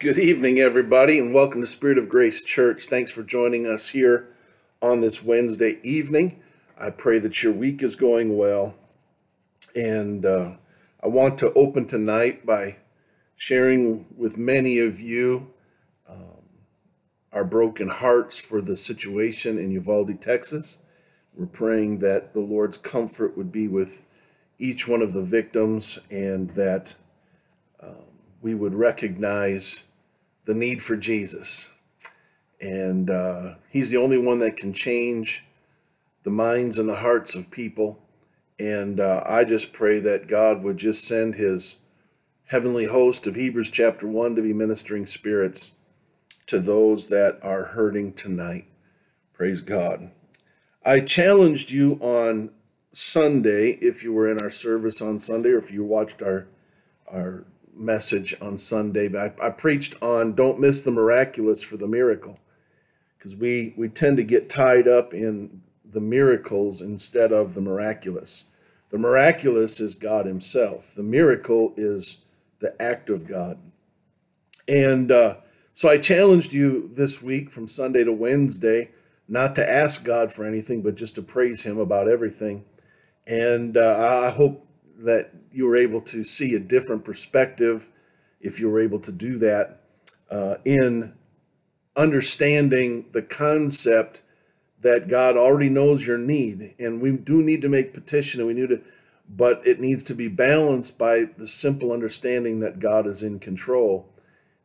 Good evening, everybody, and welcome to Spirit of Grace Church. Thanks for joining us here on this Wednesday evening. I pray that your week is going well. And uh, I want to open tonight by sharing with many of you um, our broken hearts for the situation in Uvalde, Texas. We're praying that the Lord's comfort would be with each one of the victims and that um, we would recognize the need for Jesus. And uh, He's the only one that can change the minds and the hearts of people. And uh, I just pray that God would just send His heavenly host of Hebrews chapter 1 to be ministering spirits to those that are hurting tonight. Praise God. I challenged you on Sunday, if you were in our service on Sunday, or if you watched our our message on Sunday. But I, I preached on don't miss the miraculous for the miracle, because we we tend to get tied up in the miracles instead of the miraculous. The miraculous is God Himself. The miracle is the act of God. And uh, so I challenged you this week from Sunday to Wednesday not to ask God for anything, but just to praise Him about everything. And uh, I hope that you were able to see a different perspective if you were able to do that uh, in understanding the concept that God already knows your need, and we do need to make petition, and we need to, but it needs to be balanced by the simple understanding that God is in control.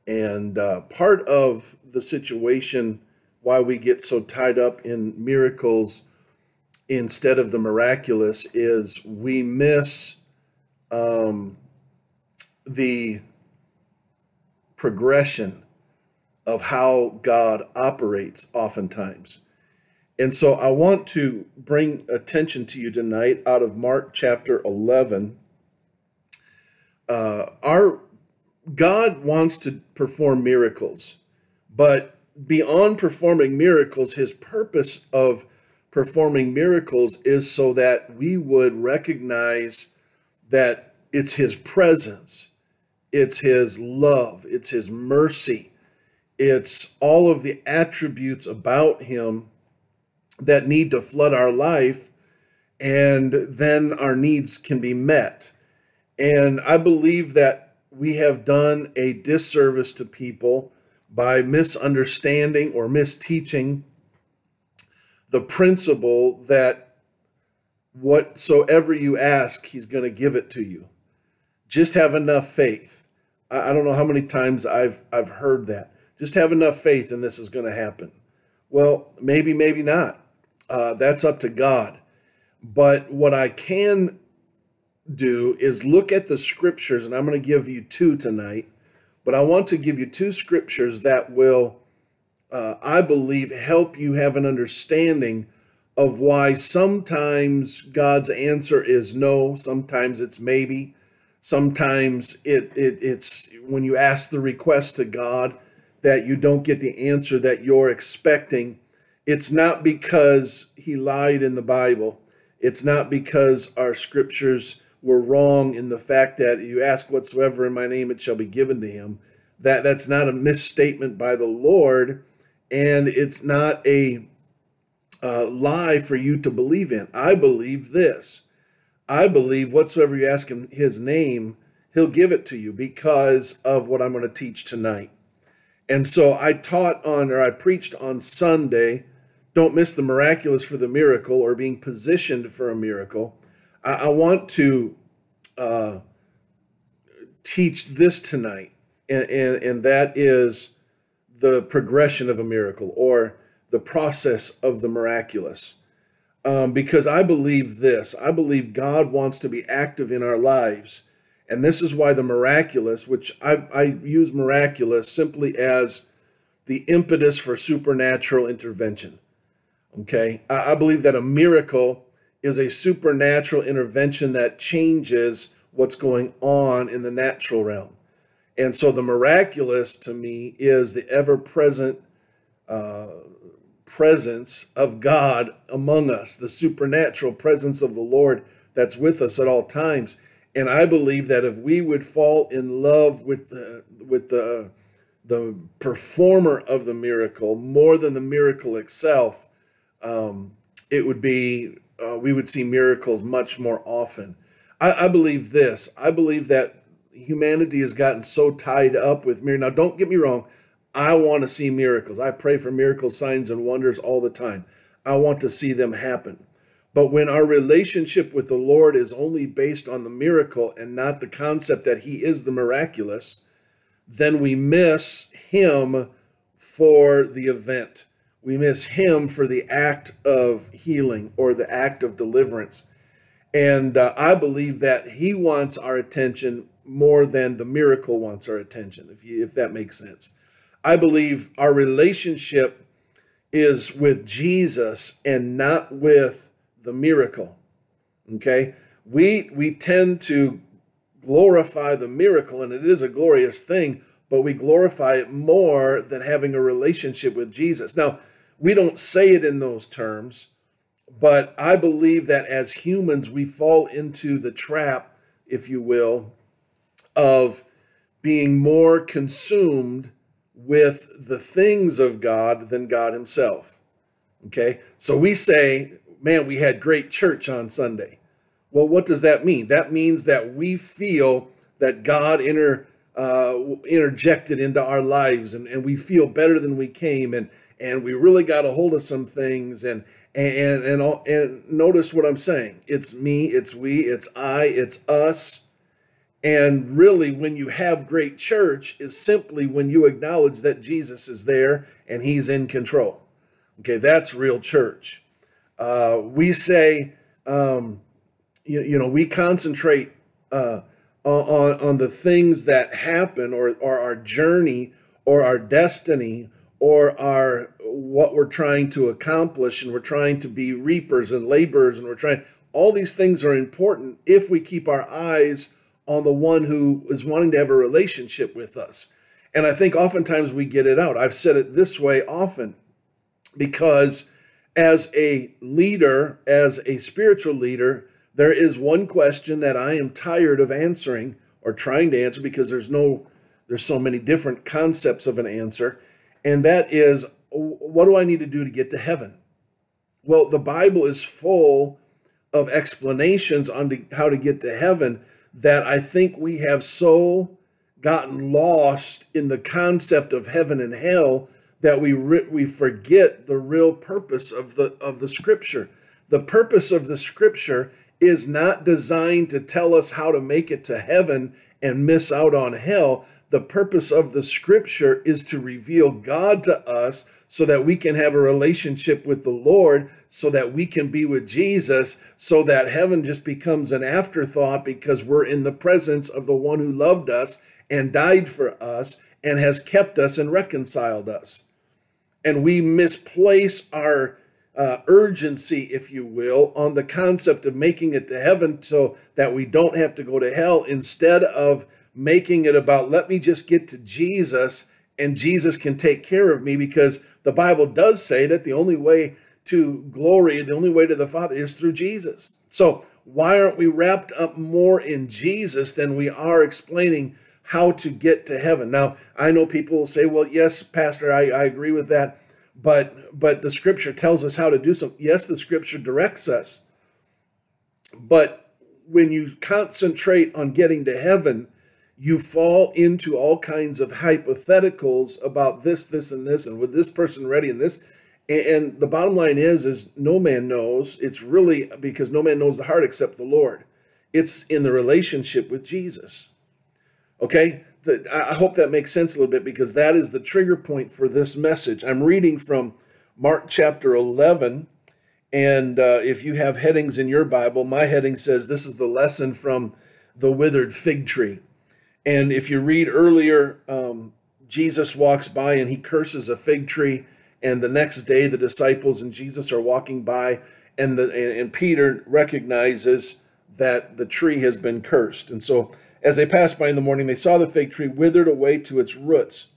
And uh, part of the situation why we get so tied up in miracles instead of the miraculous is we miss um, the progression of how God operates oftentimes. And so I want to bring attention to you tonight out of Mark chapter 11. Uh, our God wants to perform miracles, but beyond performing miracles, his purpose of performing miracles is so that we would recognize that it's his presence, it's his love, it's his mercy, it's all of the attributes about him that need to flood our life, and then our needs can be met. And I believe that we have done a disservice to people by misunderstanding or misteaching the principle that whatsoever you ask, he's going to give it to you. Just have enough faith. I, I don't know how many times I've I've heard that. Just have enough faith, and this is going to happen. Well, maybe, maybe not. Uh, that's up to God. But what I can do is look at the scriptures, and I'm going to give you two tonight. But I want to give you two scriptures that will, uh, I believe, help you have an understanding of why sometimes God's answer is no, sometimes it's maybe, sometimes it, it it's when you ask the request to God that you don't get the answer that you're expecting. It's not because he lied in the Bible. It's not because our scriptures were wrong in the fact that you ask whatsoever in my name it shall be given to him. That that's not a misstatement by the Lord and it's not a uh, lie for you to believe in. I believe this. I believe whatsoever you ask in his name, he'll give it to you because of what I'm going to teach tonight. And so I taught on, or I preached on Sunday, don't miss the miraculous for the miracle or being positioned for a miracle. I, I want to uh, teach this tonight, and, and, and that is the progression of a miracle or the process of the miraculous. Um, because I believe this I believe God wants to be active in our lives. And this is why the miraculous, which I, I use miraculous simply as the impetus for supernatural intervention. Okay. I, I believe that a miracle is a supernatural intervention that changes what's going on in the natural realm. And so the miraculous to me is the ever present uh, presence of God among us, the supernatural presence of the Lord that's with us at all times. And I believe that if we would fall in love with the with the the performer of the miracle more than the miracle itself, um, it would be uh, we would see miracles much more often. I, I, believe this. I believe that humanity has gotten so tied up with miracles. Now, don't get me wrong. I want to see miracles. I pray for miracles, signs, and wonders all the time. I want to see them happen. But when our relationship with the Lord is only based on the miracle and not the concept that He is the miraculous, then we miss Him for the event. We miss Him for the act of healing or the act of deliverance. And uh, I believe that He wants our attention more than the miracle wants our attention, if, you, if that makes sense. I believe our relationship is with Jesus and not with the miracle. Okay? We we tend to glorify the miracle and it is a glorious thing, but we glorify it more than having a relationship with Jesus. Now, we don't say it in those terms, but I believe that as humans we fall into the trap, if you will, of being more consumed with the things of God than God Himself. Okay, so we say, man, we had great church on Sunday. Well, what does that mean? That means that we feel that God inter, uh, interjected into our lives and, and we feel better than we came and, and we really got a hold of some things and and and and, and notice what I'm saying. It's me, it's we, it's I, it's us and really, when you have great church, is simply when you acknowledge that Jesus is there and he's in control. Okay, that's real church. Uh, we say, um, you, you know, we concentrate uh, on, on the things that happen or, or our journey or our destiny or our what we're trying to accomplish and we're trying to be reapers and laborers and we're trying all these things are important if we keep our eyes on the one who is wanting to have a relationship with us. And I think oftentimes we get it out. I've said it this way often because as a leader, as a spiritual leader, there is one question that I am tired of answering or trying to answer because there's no there's so many different concepts of an answer and that is what do I need to do to get to heaven? Well, the Bible is full of explanations on how to get to heaven, that I think we have so gotten lost in the concept of heaven and hell that we re- we forget the real purpose of the of the scripture. The purpose of the scripture is not designed to tell us how to make it to heaven and miss out on hell. The purpose of the scripture is to reveal God to us so that we can have a relationship with the Lord, so that we can be with Jesus, so that heaven just becomes an afterthought because we're in the presence of the one who loved us and died for us and has kept us and reconciled us. And we misplace our uh, urgency, if you will, on the concept of making it to heaven so that we don't have to go to hell instead of making it about let me just get to Jesus and Jesus can take care of me because the Bible does say that the only way to glory, the only way to the Father is through Jesus. So, why aren't we wrapped up more in Jesus than we are explaining how to get to heaven? Now, I know people will say, well, yes, Pastor, I, I agree with that, but but the scripture tells us how to do so. Yes, the scripture directs us. But when you concentrate on getting to heaven, you fall into all kinds of hypotheticals about this, this, and this, and with this person ready and this. And the bottom line is, is no man knows. It's really because no man knows the heart except the Lord. It's in the relationship with Jesus. Okay, I hope that makes sense a little bit because that is the trigger point for this message. I'm reading from Mark chapter 11. And uh, if you have headings in your Bible, my heading says this is the lesson from the withered fig tree. And if you read earlier, um, Jesus walks by and he curses a fig tree. And the next day, the disciples and Jesus are walking by, and, the, and Peter recognizes that the tree has been cursed. And so, as they passed by in the morning, they saw the fig tree withered away to its roots.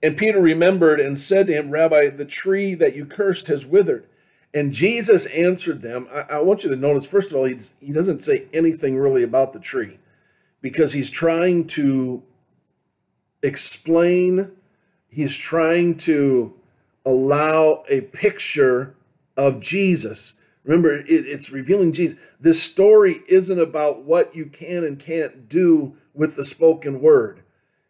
And Peter remembered and said to him, Rabbi, the tree that you cursed has withered. And Jesus answered them. I, I want you to notice, first of all, he, he doesn't say anything really about the tree because he's trying to explain he's trying to allow a picture of Jesus. Remember, it, it's revealing Jesus. This story isn't about what you can and can't do with the spoken word,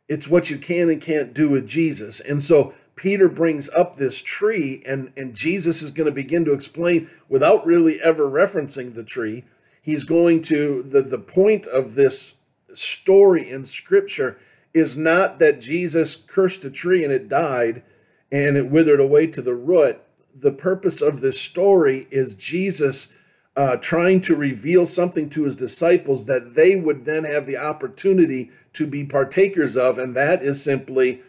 it's what you can and can't do with Jesus. And so Peter brings up this tree, and, and Jesus is going to begin to explain without really ever referencing the tree. He's going to, the, the point of this story in Scripture is not that Jesus cursed a tree and it died and it withered away to the root. The purpose of this story is Jesus uh, trying to reveal something to his disciples that they would then have the opportunity to be partakers of, and that is simply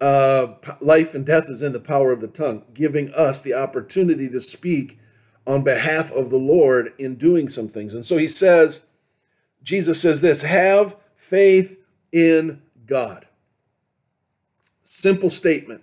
uh, life and death is in the power of the tongue, giving us the opportunity to speak on behalf of the Lord in doing some things. And so he says, Jesus says this have faith in God. Simple statement.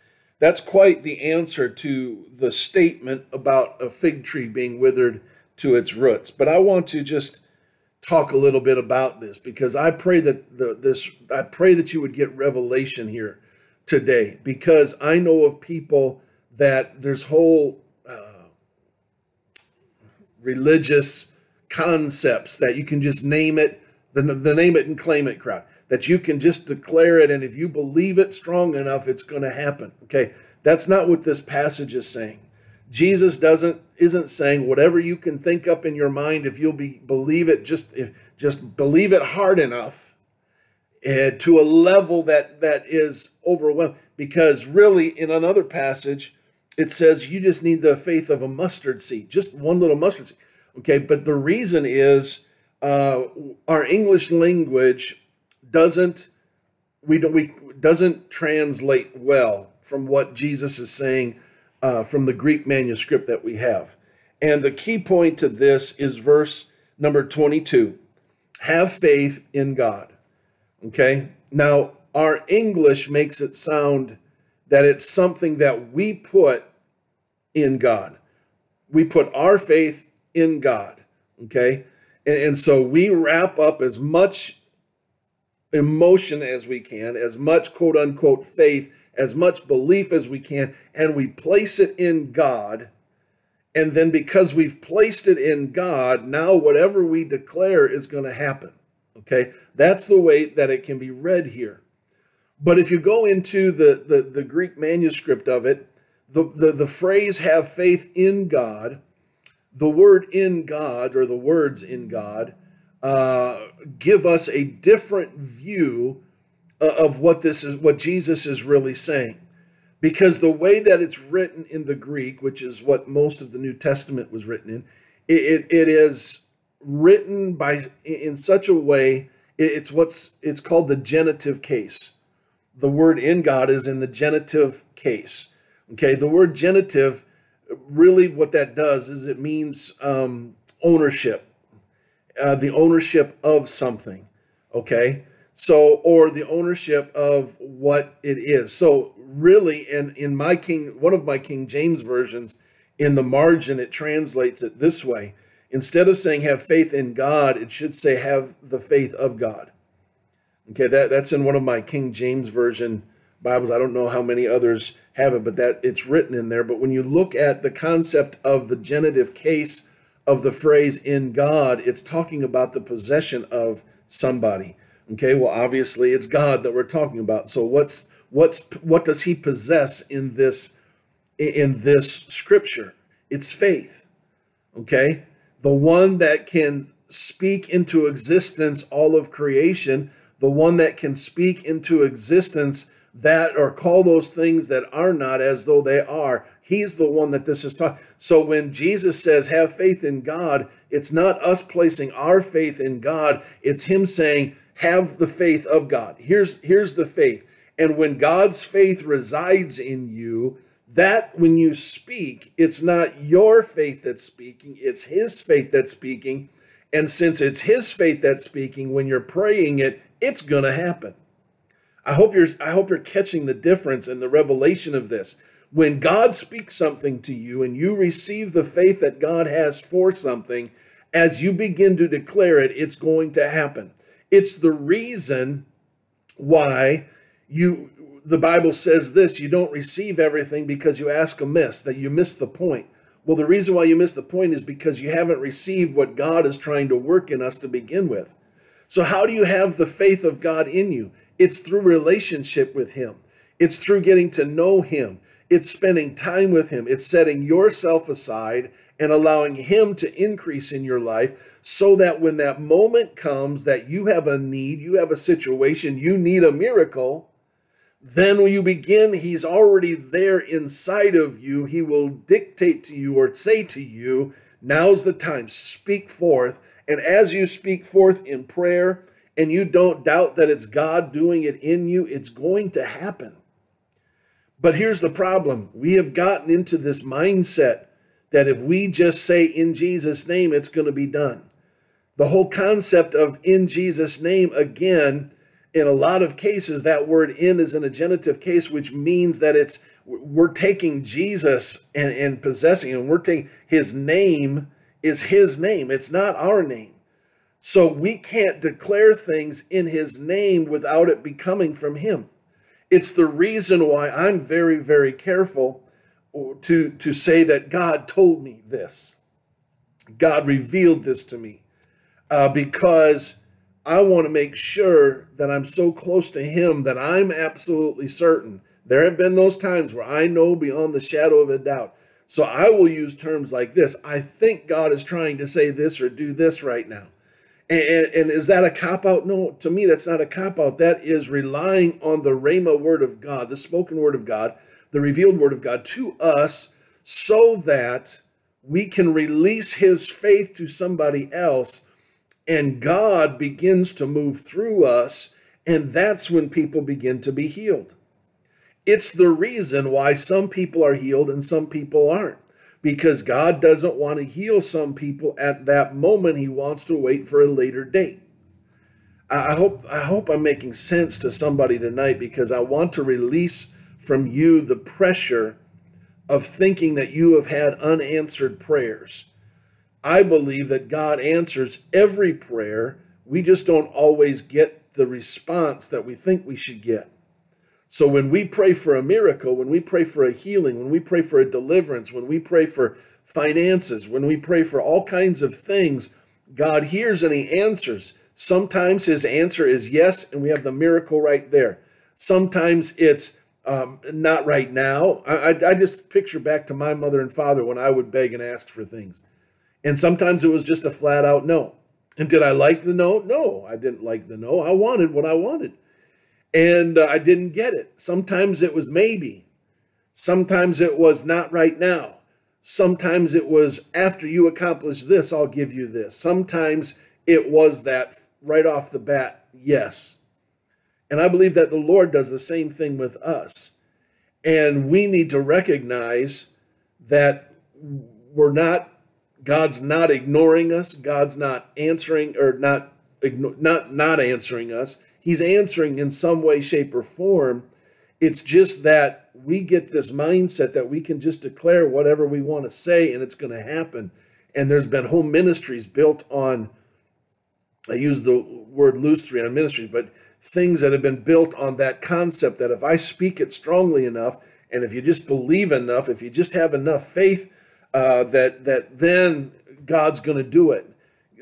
That's quite the answer to the statement about a fig tree being withered to its roots. But I want to just talk a little bit about this because I pray that the, this I pray that you would get revelation here today because I know of people that there's whole uh, religious concepts that you can just name it the, the name it and claim it crowd that you can just declare it and if you believe it strong enough it's going to happen okay? That's not what this passage is saying. Jesus doesn't isn't saying whatever you can think up in your mind if you'll be believe it just if just believe it hard enough uh, to a level that that is overwhelming. Because really in another passage it says you just need the faith of a mustard seed just one little mustard seed okay? But the reason is uh, our english language doesn't we don't we doesn't translate well from what Jesus is saying uh, from the Greek manuscript that we have. And the key point to this is verse number 22 have faith in God. Okay? Now, our English makes it sound that it's something that we put in God. We put our faith in God. Okay? And, and so we wrap up as much emotion as we can, as much quote unquote faith, as much belief as we can, and we place it in God. And then because we've placed it in God, now whatever we declare is going to happen. Okay? That's the way that it can be read here. But if you go into the, the, the Greek manuscript of it, the, the, the phrase have faith in God, the word in God or the words in God uh, give us a different view uh, of what this is, what Jesus is really saying. Because the way that it's written in the Greek, which is what most of the New Testament was written in, it, it, it is written by in such a way it's what's it's called the genitive case. The word in god is in the genitive case. Okay the word genitive really what that does is it means um, ownership uh, the ownership of something, okay? So, or the ownership of what it is. So, really, in, in my King, one of my King James versions, in the margin, it translates it this way. Instead of saying have faith in God, it should say have the faith of God. Okay, that, that's in one of my King James Version Bibles. I don't know how many others have it, but that it's written in there. But when you look at the concept of the genitive case of the phrase in God, it's talking about the possession of somebody. Okay, well, obviously it's God that we're talking about. So what's what's what does he possess in this in this scripture? It's faith. Okay? The one that can speak into existence all of creation, the one that can speak into existence that or call those things that are not as though they are. He's the one that this is taught. So when Jesus says, have faith in God, it's not us placing our faith in God. It's him saying, have the faith of God. Here's, here's the faith. And when God's faith resides in you, that when you speak, it's not your faith that's speaking, it's his faith that's speaking. And since it's his faith that's speaking, when you're praying it, it's going to happen. I hope you're I hope you're catching the difference and the revelation of this. When God speaks something to you and you receive the faith that God has for something, as you begin to declare it, it's going to happen. It's the reason why you the Bible says this, you don't receive everything because you ask amiss, that you miss the point. Well, the reason why you miss the point is because you haven't received what God is trying to work in us to begin with. So, how do you have the faith of God in you? It's through relationship with Him, it's through getting to know Him, it's spending time with Him, it's setting yourself aside and allowing Him to increase in your life so that when that moment comes that you have a need, you have a situation, you need a miracle then when you begin, he's already there inside of you. He will dictate to you or say to you, Now's the time, speak forth. And as you speak forth in prayer, and you don't doubt that it's God doing it in you, it's going to happen. But here's the problem we have gotten into this mindset that if we just say in Jesus' name, it's going to be done. The whole concept of in Jesus' name, again, in a lot of cases, that word in is in a genitive case, which means that it's we're taking Jesus and, and possessing him. We're taking his name is his name. It's not our name. So we can't declare things in his name without it becoming from him. It's the reason why I'm very, very careful to, to say that God told me this. God revealed this to me. Uh, because I want to make sure that I'm so close to Him that I'm absolutely certain. There have been those times where I know beyond the shadow of a doubt. So I will use terms like this I think God is trying to say this or do this right now. And, and, is that a cop out? No, to me, that's not a cop out. That is relying on the Rhema word of God, the spoken word of God, the revealed word of God to us so that we can release His faith to somebody else and God begins to move through us, and that's when people begin to be healed. It's the reason why some people are healed and some people aren't. Because God doesn't want to heal some people at that moment. He wants to wait for a later date. I hope I hope I'm making sense to somebody tonight because I want to release from you the pressure of thinking that you have had unanswered prayers I believe that God answers every prayer. We just don't always get the response that we think we should get. So when we pray for a miracle, when we pray for a healing, when we pray for a deliverance, when we pray for finances, when we pray for all kinds of things, God hears and He answers. Sometimes His answer is yes, and we have the miracle right there. Sometimes it's um, not right now. I, I, I just picture back to my mother and father when I would beg and ask for things. And sometimes it was just a flat out no. And did I like the no? No, I didn't like the no. I wanted what I wanted. And uh, I didn't get it. Sometimes it was maybe. Sometimes it was not right now. Sometimes it was after you accomplish this, I'll give you this. Sometimes it was that right off the bat, yes. And I believe that the Lord does the same thing with us. And we need to recognize that we're not God's not ignoring us. God's not answering or not not not answering us. He's answering in some way, shape, or form. It's just that we get this mindset that we can just declare whatever we want to say and it's going to happen. And there's been whole ministries built on, I use the word loosely on ministries, but things that have been built on that concept that if I speak it strongly enough, and if you just believe enough, if you just have enough faith, uh, that that then God's going to do it.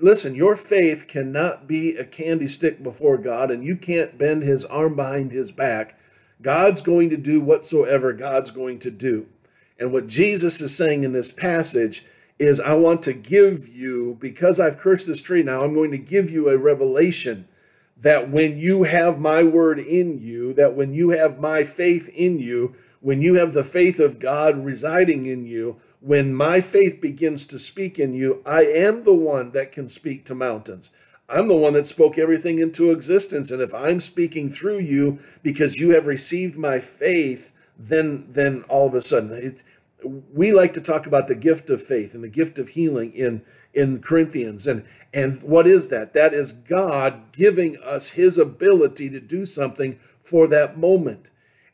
Listen, your faith cannot be a candy stick before God, and you can't bend His arm behind His back. God's going to do whatsoever God's going to do. And what Jesus is saying in this passage is, I want to give you, because I've cursed this tree now, I'm going to give you a revelation that when you have my word in you, that when you have my faith in you, when you have the faith of God residing in you, when my faith begins to speak in you, I am the one that can speak to mountains. I'm the one that spoke everything into existence. And if I'm speaking through you because you have received my faith, then then all of a sudden it, we like to talk about the gift of faith and the gift of healing in in Corinthians and and what is that that is God giving us his ability to do something for that moment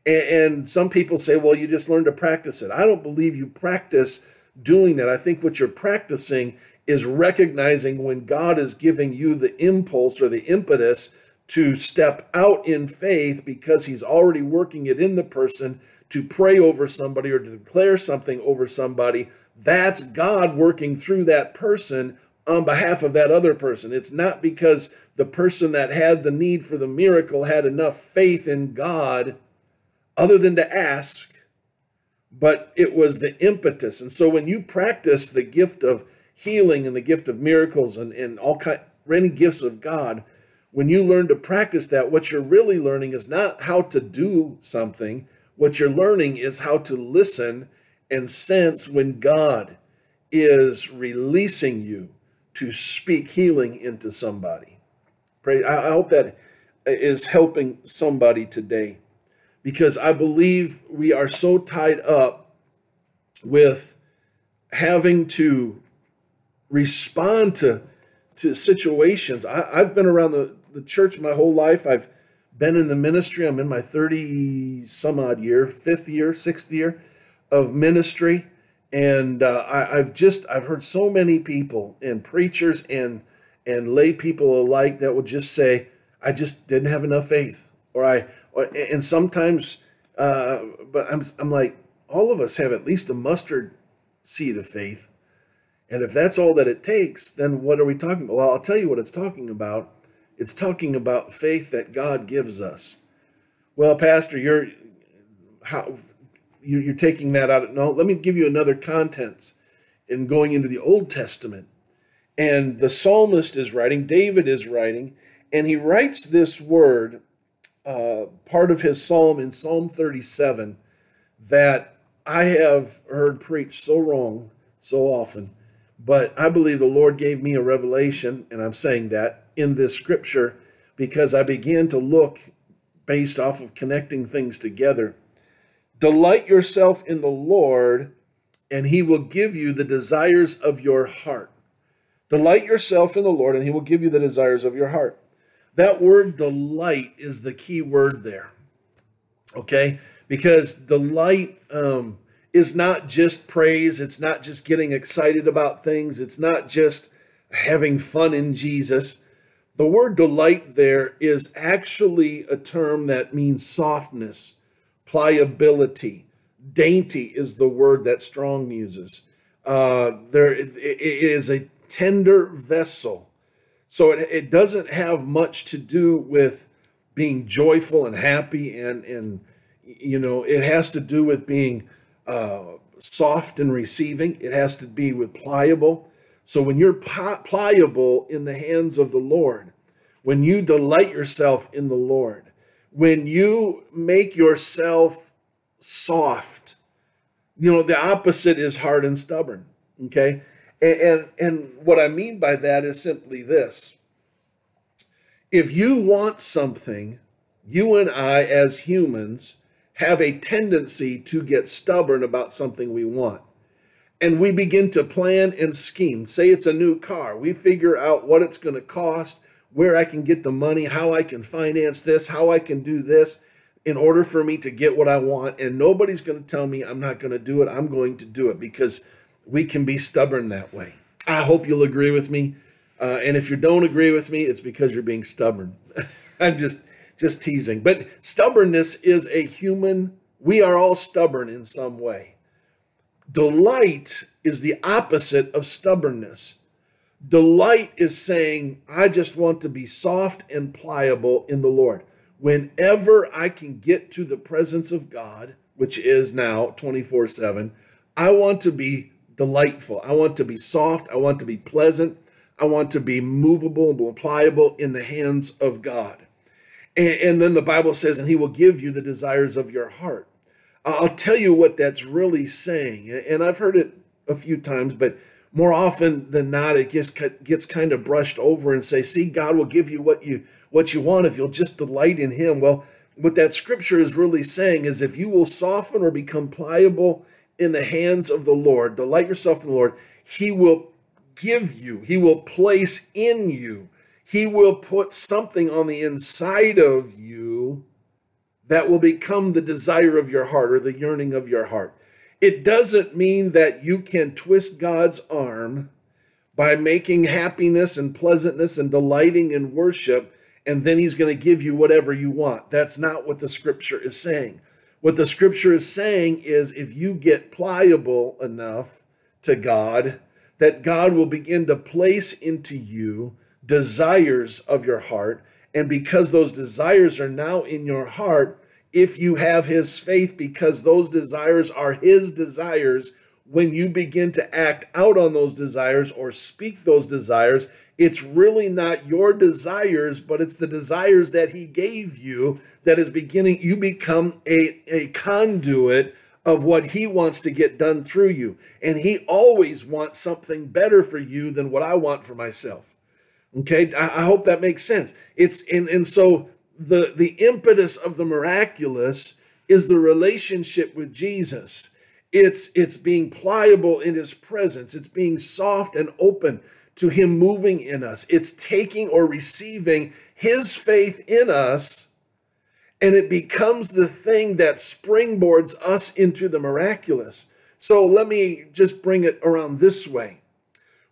and, and some people say well you just learn to practice it I don't believe you practice doing that I think what you're practicing is recognizing when God is giving you the impulse or the impetus to step out in faith because he's already working it in the person to pray over somebody or to declare something over somebody. That's God working through that person on behalf of that other person. It's not because the person that had the need for the miracle had enough faith in God other than to ask, but it was the impetus. And so when you practice the gift of healing and the gift of miracles and, and all kind many gifts of God, when you learn to practice that, what you're really learning is not how to do something. What you're learning is how to listen and sense when God is releasing you to speak healing into somebody. Pray. I hope that is helping somebody today because I believe we are so tied up with having to respond to to situations. I, have been around the, the church my whole life. I've been in the ministry. I'm in my 30 some odd year, fifth year, sixth year of ministry. And uh, I, I've just, I've heard so many people and preachers and, and lay people alike that will just say, I just didn't have enough faith. Or I, or, and sometimes, uh, but I'm, I'm like, all of us have at least a mustard seed of faith and if that's all that it takes, then what are we talking about? Well, I'll tell you what it's talking about. It's talking about faith that God gives us. Well, Pastor, you're how you're taking that out. Of, No, let me give you another contents in going into the Old Testament. And the psalmist is writing, David is writing, and he writes this word, uh, part of his psalm in Psalm 37, that I have heard preached so wrong so often. But I believe the Lord gave me a revelation, and I'm saying that in this scripture because I began to look based off of connecting things together. Delight yourself in the Lord, and he will give you the desires of your heart. Delight yourself in the Lord, and he will give you the desires of your heart. That word delight is the key word there. Okay? Because delight, um, is not just praise, it's not just getting excited about things, it's not just having fun in Jesus. The word delight there is actually a term that means softness, pliability. Dainty is the word that Strong uses. Uh, there it is a tender vessel. So it, it doesn't have much to do with being joyful and happy and and you know it has to do with being uh, soft and receiving. It has to be with pliable. So when you're pliable in the hands of the Lord, when you delight yourself in the Lord, when you make yourself soft, you know, the opposite is hard and stubborn. Okay. And, and, and what I mean by that is simply this. If you want something, you and I as humans have a tendency to get stubborn about something we want. And we begin to plan and scheme. Say it's a new car. We figure out what it's going to cost, where I can get the money, how I can finance this, how I can do this in order for me to get what I want. And nobody's going to tell me I'm not going to do it. I'm going to do it because we can be stubborn that way. I hope you'll agree with me. Uh, and if you don't agree with me, it's because you're being stubborn. I'm just just teasing. But stubbornness is a human, we are all stubborn in some way. Delight is the opposite of stubbornness. Delight is saying, I just want to be soft and pliable in the Lord. Whenever I can get to the presence of God, which is now 24 7, I want to be delightful. I want to be soft. I want to be pleasant. I want to be movable and pliable in the hands of God. And, and then the Bible says, and he will give you the desires of your heart. I'll tell you what that's really saying. And I've heard it a few times, but more often than not, it just gets kind of brushed over and say, see, God will give you what you what you want if you'll just delight in him. Well, what that scripture is really saying is if you will soften or become pliable in the hands of the Lord, delight yourself in the Lord, He will give you, He will place in you, He will put something on the inside of you that will become the desire of your heart or the yearning of your heart. It doesn't mean that you can twist God's arm by making happiness and pleasantness and delighting in worship, and then He's going to give you whatever you want. That's not what the scripture is saying. What the scripture is saying is if you get pliable enough to God, that God will begin to place into you desires of your heart. And because those desires are now in your heart, if you have his faith, because those desires are his desires, when you begin to act out on those desires or speak those desires, it's really not your desires, but it's the desires that he gave you that is beginning. You become a, a conduit of what he wants to get done through you. And he always wants something better for you than what I want for myself. Okay, I, I hope that makes sense. It's and, and so the the impetus of the miraculous is the relationship with Jesus. It's it's being pliable in his presence. It's being soft and open to him moving in us. It's taking or receiving his faith in us and it becomes the thing that springboards us into the miraculous. So let me just bring it around this way.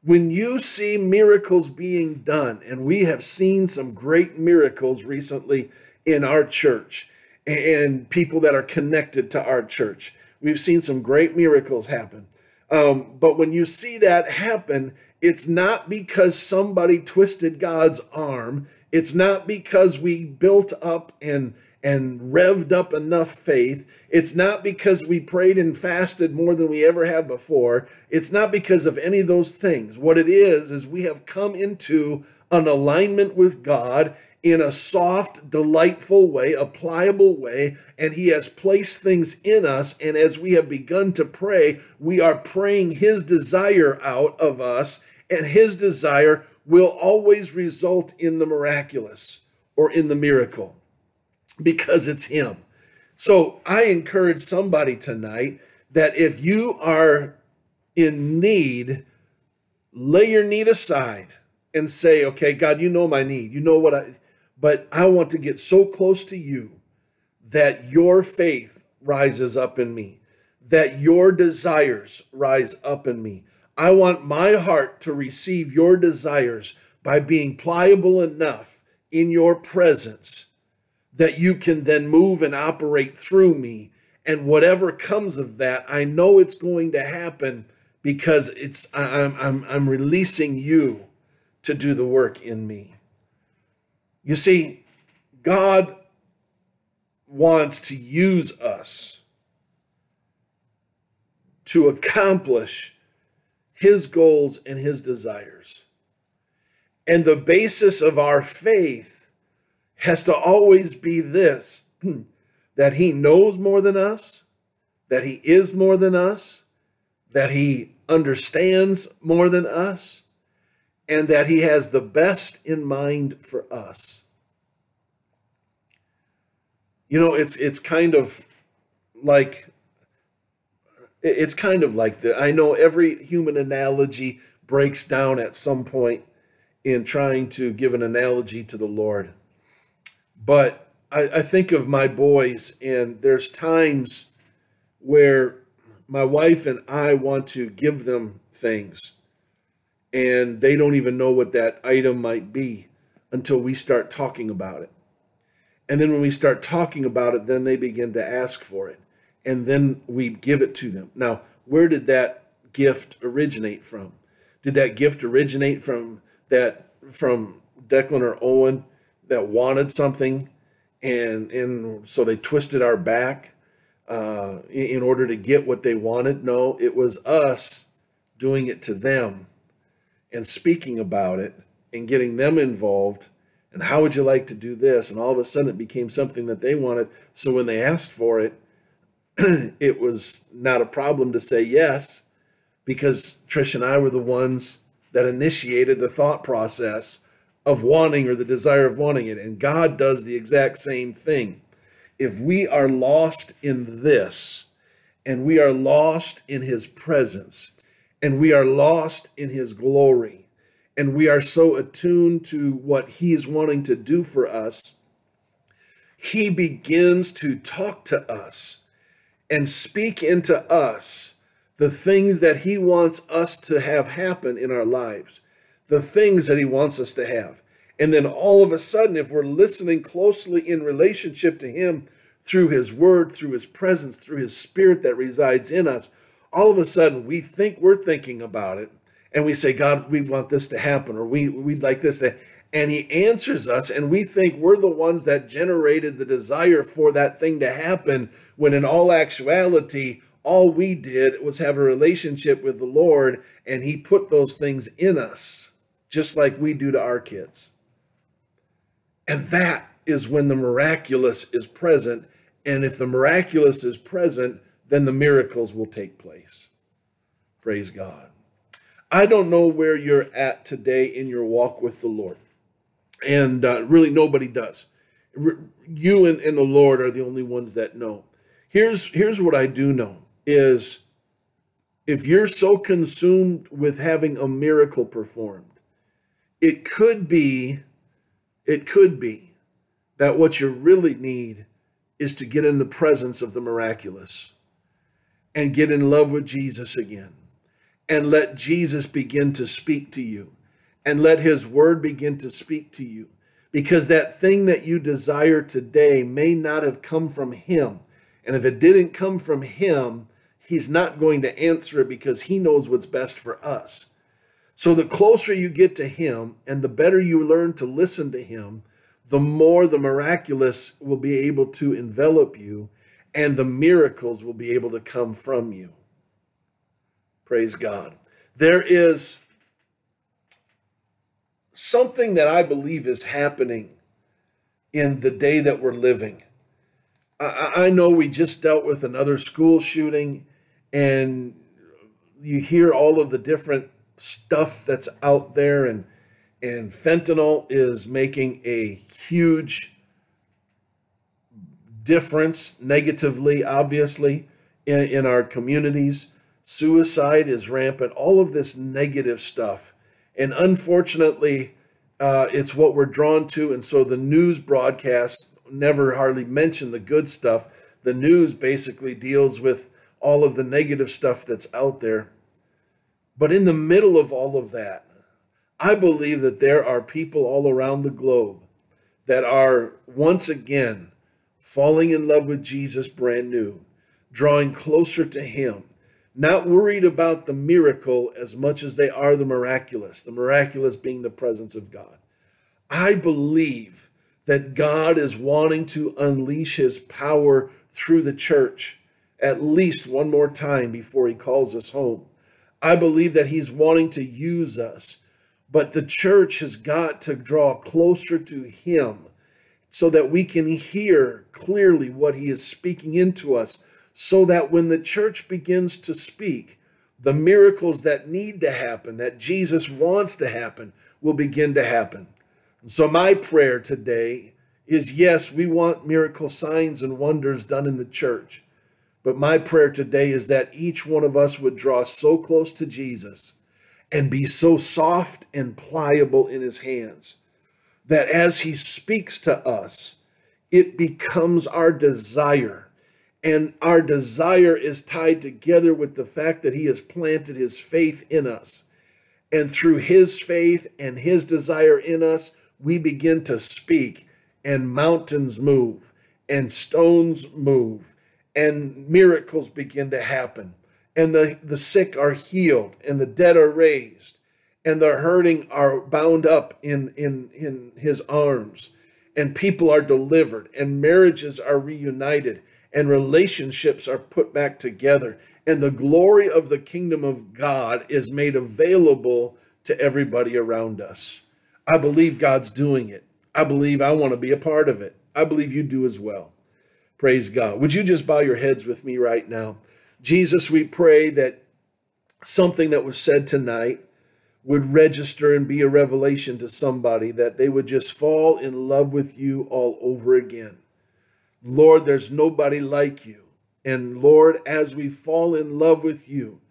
When you see miracles being done, and we have seen some great miracles recently in our church and people that are connected to our church, we've seen some great miracles happen. Um, but when you see that happen, it's not because somebody twisted God's arm. It's not because we built up and and revved up enough faith. It's not because we prayed and fasted more than we ever have before. It's not because of any of those things. What it is, is we have come into an alignment with God in a soft, delightful way, a pliable way, and He has placed things in us. And as we have begun to pray, we are praying His desire out of us, and His desire will always result in the miraculous or in the miracle because it's Him. So I encourage somebody tonight that if you are in need, lay your need aside and say, okay, God, you know my need. You know what I, but I want to get so close to you that your faith rises up in me, that your desires rise up in me. I want my heart to receive your desires by being pliable enough in your presence that you can then move and operate through me. And whatever comes of that, I know it's going to happen because it's I'm I'm I'm releasing you to do the work in me. You see, God wants to use us to accomplish his goals and his desires. And the basis of our faith has to always be this that he knows more than us, that he is more than us, that he understands more than us, and that he has the best in mind for us. You know, it's it's kind of like it's kind of like the I know every human analogy breaks down at some point in trying to give an analogy to the Lord. But I, I think of my boys, and there's times where my wife and I want to give them things, and they don't even know what that item might be until we start talking about it. And then when we start talking about it, then they begin to ask for it. And then we give it to them. Now, where did that gift originate from? Did that gift originate from that from Declan or Owen that wanted something, and and so they twisted our back uh, in order to get what they wanted. No, it was us doing it to them and speaking about it and getting them involved. And how would you like to do this? And all of a sudden, it became something that they wanted. So when they asked for it, it was not a problem to say yes because Trish and I were the ones that initiated the thought process of wanting or the desire of wanting it. And God does the exact same thing. if we are lost in this, and we are lost in his presence, and we are lost in his glory, and we are so attuned to what he is wanting to do for us, he begins to talk to us and speak into us the things that he wants us to have happen in our lives, the things that he wants us to have. And then all of a sudden, if we're listening closely in relationship to him through his word, through his presence, through his spirit that resides in us, all of a sudden we think we're thinking about it and we say, God, we want this to happen, or we, we'd like this to and he answers us and we think we're the ones that generated the desire for that thing to happen when in all actuality all we did was have a relationship with the lord and he put those things in us just like we do to our kids. And that is when the miraculous is present and if the miraculous is present then the miracles will take place praise god i don't know where you're at today in your walk with the lord and uh, really nobody does. You and, and the Lord are the only ones that know. Here's here's what I do know is if you're so consumed with having a miracle performed, it could be, it could be that what you really need is to get in the presence of the miraculous and get in love with Jesus again and let Jesus begin to speak to you and let his word begin to speak to you. Because that thing that you desire today may not have come from him. And if it didn't come from him, he's not going to answer it because he knows what's best for us. So the closer you get to him and the better you learn to listen to him, the more the miraculous will be able to envelop you and the miracles will be able to come from you. Praise God. There is something that I believe is happening in the day that we're living. I, I know we just dealt with another school shooting, and you hear all of the different stuff that's out there, and and fentanyl is making a huge difference negatively, obviously, in, in our communities. Suicide is rampant. All of this negative stuff and unfortunately, uh, it's what we're drawn to. And so the news broadcasts never hardly mention the good stuff. The news basically deals with all of the negative stuff that's out there. But in the middle of all of that, I believe that there are people all around the globe that are once again falling in love with Jesus brand new, drawing closer to Him, not worried about the miracle as much as they are the miraculous, the miraculous being the presence of God. I believe that God is wanting to unleash his power through the church at least one more time before he calls us home. I believe that he's wanting to use us, but the church has got to draw closer to him so that we can hear clearly what he is speaking into us so that when the church begins to speak, the miracles that need to happen, that Jesus wants to happen, will begin to happen. And so, my prayer today is yes, we want miracle signs and wonders done in the church. But my prayer today is that each one of us would draw so close to Jesus and be so soft and pliable in his hands that as he speaks to us, it becomes our desire and our desire is tied together with the fact that He has planted His faith in us. And through His faith and His desire in us, we begin to speak, and mountains move, and stones move, and miracles begin to happen. And the, the sick are healed, and the dead are raised, and the hurting are bound up in, in, in His arms, and people are delivered, and marriages are reunited and relationships are put back together, and the glory of the kingdom of God is made available to everybody around us. I believe God's doing it. I believe I want to be a part of it. I believe you do as well. Praise God. Would you just bow your heads with me right now? Jesus, we pray that something that was said tonight would register and be a revelation to somebody, that they would just fall in love with you all over again. Lord, there's nobody like you. And Lord, as we fall in love with you,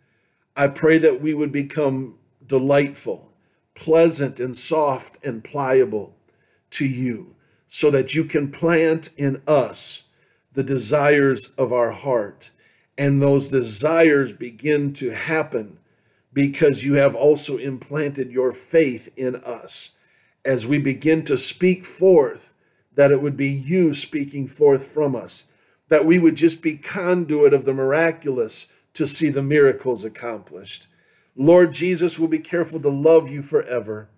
I pray that we would become delightful, pleasant, and soft and pliable to you, so that you can plant in us the desires of our heart. And those desires begin to happen because you have also implanted your faith in us. As we begin to speak forth, that it would be you speaking forth from us, that we would just be conduit of the miraculous to see the miracles accomplished. Lord Jesus, we'll be careful to love you forever.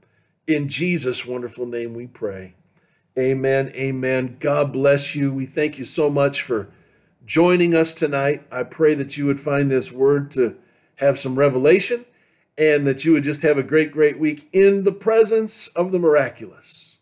In Jesus' wonderful name we pray. Amen. Amen. God bless you. We thank you so much for joining us tonight. I pray that you would find this word to have some revelation and that you would just have a great, great week in the presence of the miraculous.